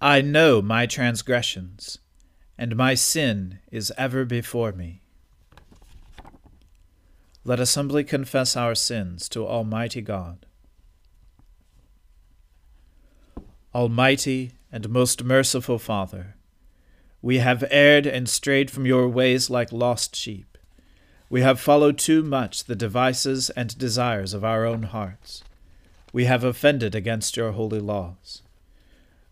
I know my transgressions, and my sin is ever before me. Let us humbly confess our sins to Almighty God. Almighty and most merciful Father, we have erred and strayed from your ways like lost sheep. We have followed too much the devices and desires of our own hearts. We have offended against your holy laws.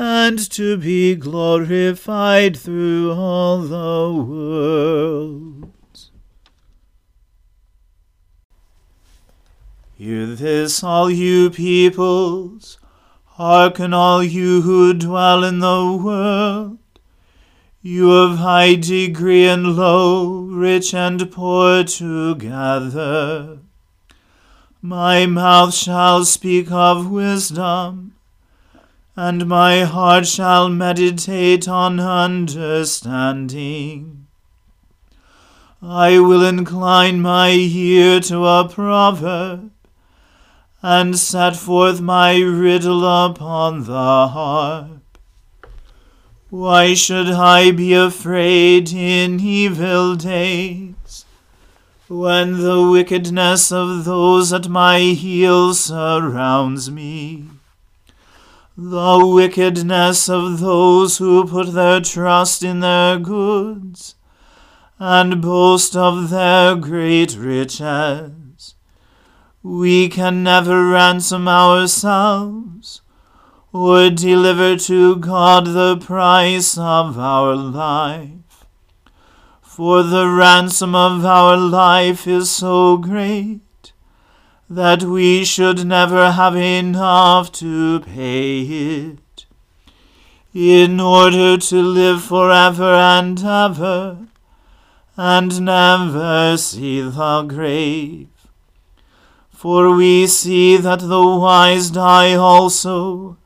and to be glorified through all the world. Hear this, all you peoples, hearken all you who dwell in the world. You of high degree and low, rich and poor together. My mouth shall speak of wisdom, and my heart shall meditate on understanding. I will incline my ear to a proverb, and set forth my riddle upon the harp. Why should I be afraid in evil days? when the wickedness of those at my heels surrounds me. The wickedness of those who put their trust in their goods, and boast of their great riches. We can never ransom ourselves, or deliver to God the price of our life. For the ransom of our life is so great that we should never have enough to pay it. In order to live forever and ever, and never see the grave. For we see that the wise die also,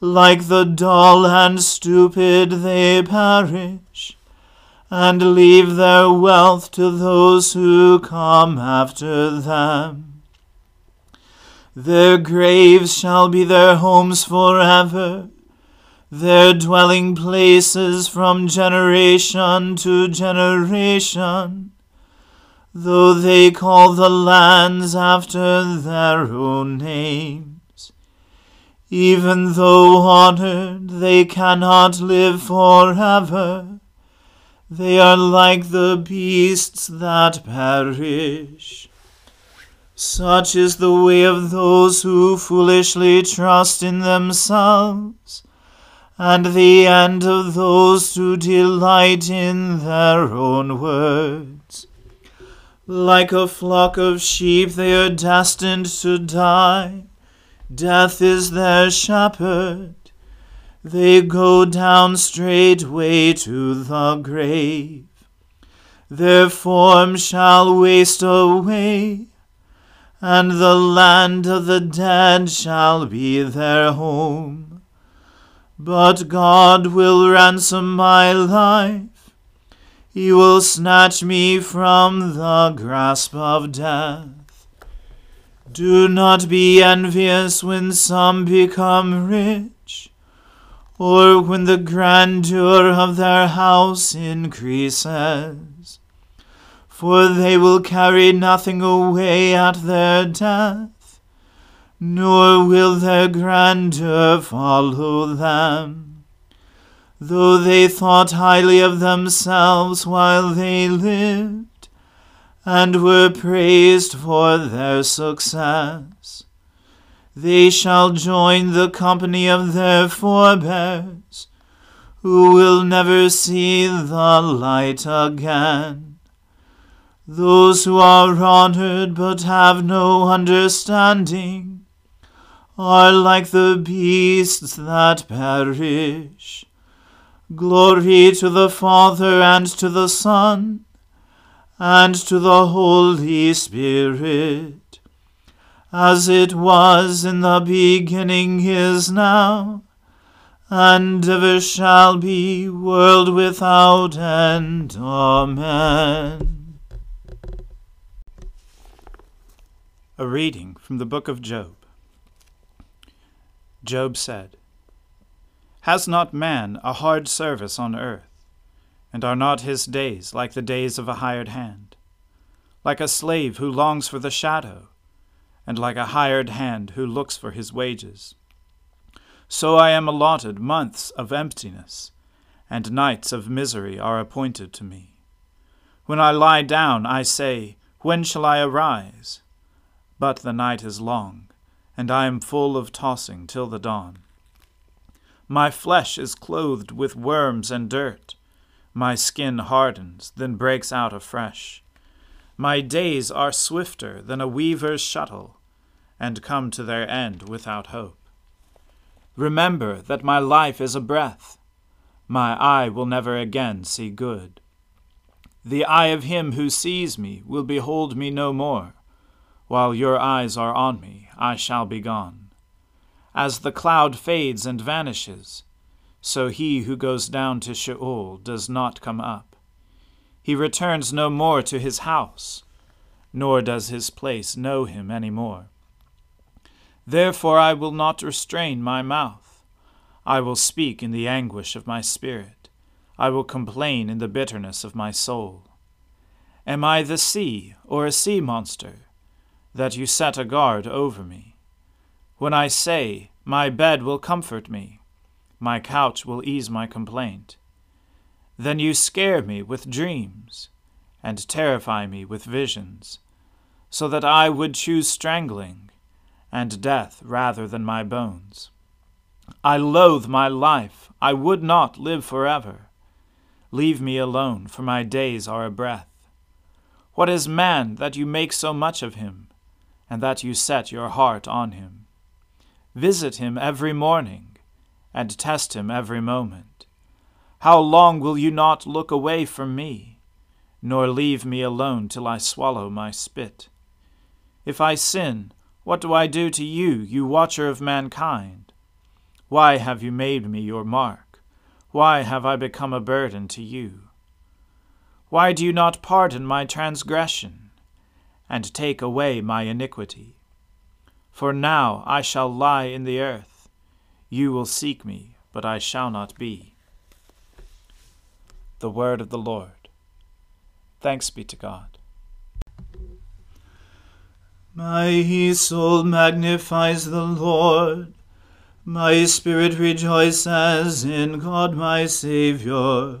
like the dull and stupid they perish, and leave their wealth to those who come after them. Their graves shall be their homes forever, their dwelling places from generation to generation though they call the lands after their own names. Even though honored, they cannot live forever. They are like the beasts that perish. Such is the way of those who foolishly trust in themselves, and the end of those who delight in their own words. Like a flock of sheep, they are destined to die. Death is their shepherd. They go down straightway to the grave. Their form shall waste away, and the land of the dead shall be their home. But God will ransom my life he will snatch me from the grasp of death. Do not be envious when some become rich, or when the grandeur of their house increases. For they will carry nothing away at their death, nor will their grandeur follow them though they thought highly of themselves while they lived, and were praised for their success. They shall join the company of their forebears, who will never see the light again. Those who are honored but have no understanding are like the beasts that perish. Glory to the Father and to the Son and to the Holy Spirit, as it was in the beginning is now, and ever shall be, world without end. Amen. A reading from the book of Job. Job said, has not man a hard service on earth? And are not his days like the days of a hired hand? Like a slave who longs for the shadow, and like a hired hand who looks for his wages? So I am allotted months of emptiness, and nights of misery are appointed to me. When I lie down, I say, When shall I arise? But the night is long, and I am full of tossing till the dawn. My flesh is clothed with worms and dirt. My skin hardens, then breaks out afresh. My days are swifter than a weaver's shuttle, and come to their end without hope. Remember that my life is a breath. My eye will never again see good. The eye of him who sees me will behold me no more. While your eyes are on me, I shall be gone. As the cloud fades and vanishes, so he who goes down to Sheol does not come up. He returns no more to his house, nor does his place know him any more. Therefore I will not restrain my mouth. I will speak in the anguish of my spirit. I will complain in the bitterness of my soul. Am I the sea, or a sea monster, that you set a guard over me? When I say, My bed will comfort me, my couch will ease my complaint, then you scare me with dreams, and terrify me with visions, so that I would choose strangling, and death rather than my bones. I loathe my life, I would not live forever. Leave me alone, for my days are a breath. What is man that you make so much of him, and that you set your heart on him? Visit him every morning, and test him every moment. How long will you not look away from me, nor leave me alone till I swallow my spit? If I sin, what do I do to you, you watcher of mankind? Why have you made me your mark? Why have I become a burden to you? Why do you not pardon my transgression, and take away my iniquity? For now I shall lie in the earth. You will seek me, but I shall not be. The word of the Lord. Thanks be to God. My soul magnifies the Lord. My spirit rejoices in God my Saviour.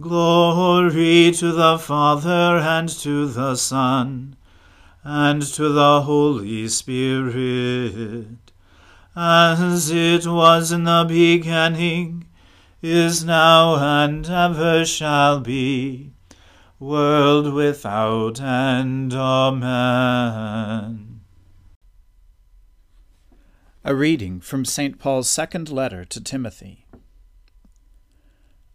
Glory to the Father and to the Son and to the Holy Spirit as it was in the beginning, is now, and ever shall be, world without end. Amen. A reading from St. Paul's second letter to Timothy.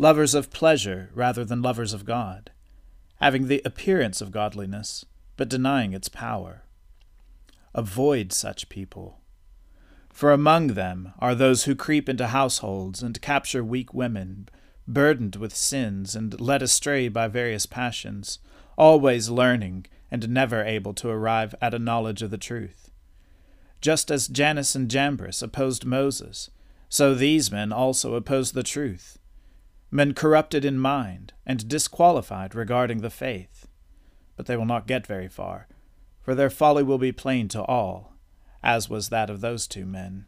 lovers of pleasure rather than lovers of God, having the appearance of godliness, but denying its power. Avoid such people for among them are those who creep into households and capture weak women, burdened with sins and led astray by various passions, always learning and never able to arrive at a knowledge of the truth. Just as Jannes and Jambres opposed Moses, so these men also oppose the truth, men corrupted in mind and disqualified regarding the faith. But they will not get very far, for their folly will be plain to all as was that of those two men.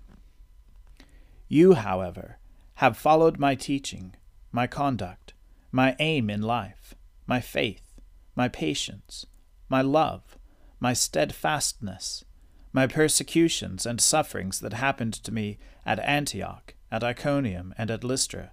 You, however, have followed my teaching, my conduct, my aim in life, my faith, my patience, my love, my steadfastness, my persecutions and sufferings that happened to me at Antioch, at Iconium, and at Lystra,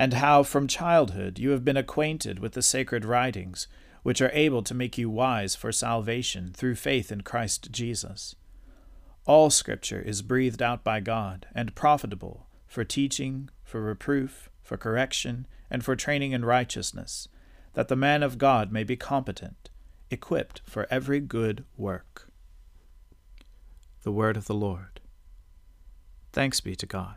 and how from childhood you have been acquainted with the sacred writings, which are able to make you wise for salvation through faith in Christ Jesus. All Scripture is breathed out by God and profitable for teaching, for reproof, for correction, and for training in righteousness, that the man of God may be competent, equipped for every good work. The Word of the Lord. Thanks be to God.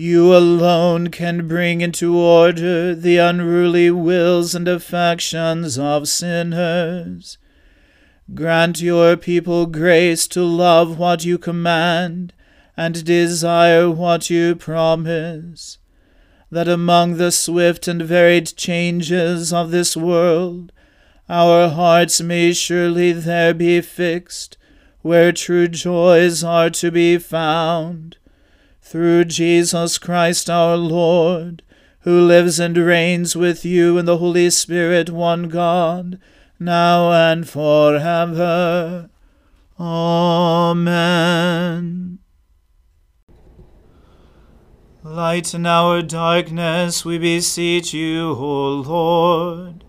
you alone can bring into order the unruly wills and affections of sinners. Grant your people grace to love what you command and desire what you promise, that among the swift and varied changes of this world our hearts may surely there be fixed, where true joys are to be found through Jesus Christ our Lord, who lives and reigns with you in the Holy Spirit, one God, now and forever. Amen. Lighten our darkness, we beseech you, O Lord,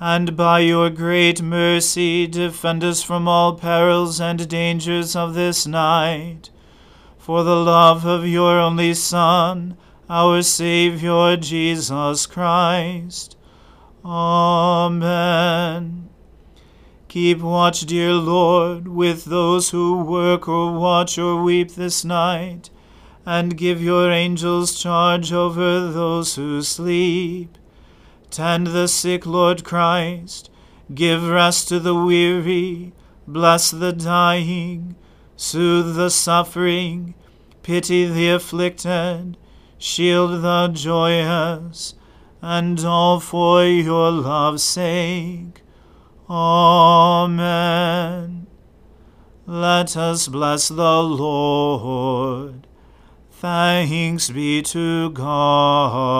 and by your great mercy defend us from all perils and dangers of this night for the love of your only Son, our Saviour Jesus Christ. Amen. Keep watch, dear Lord, with those who work or watch or weep this night, and give your angels charge over those who sleep. Tend the sick, Lord Christ. Give rest to the weary. Bless the dying soothe the suffering, pity the afflicted, shield the joyous, and all for your love's sake. Amen. Let us bless the Lord. Thanks be to God.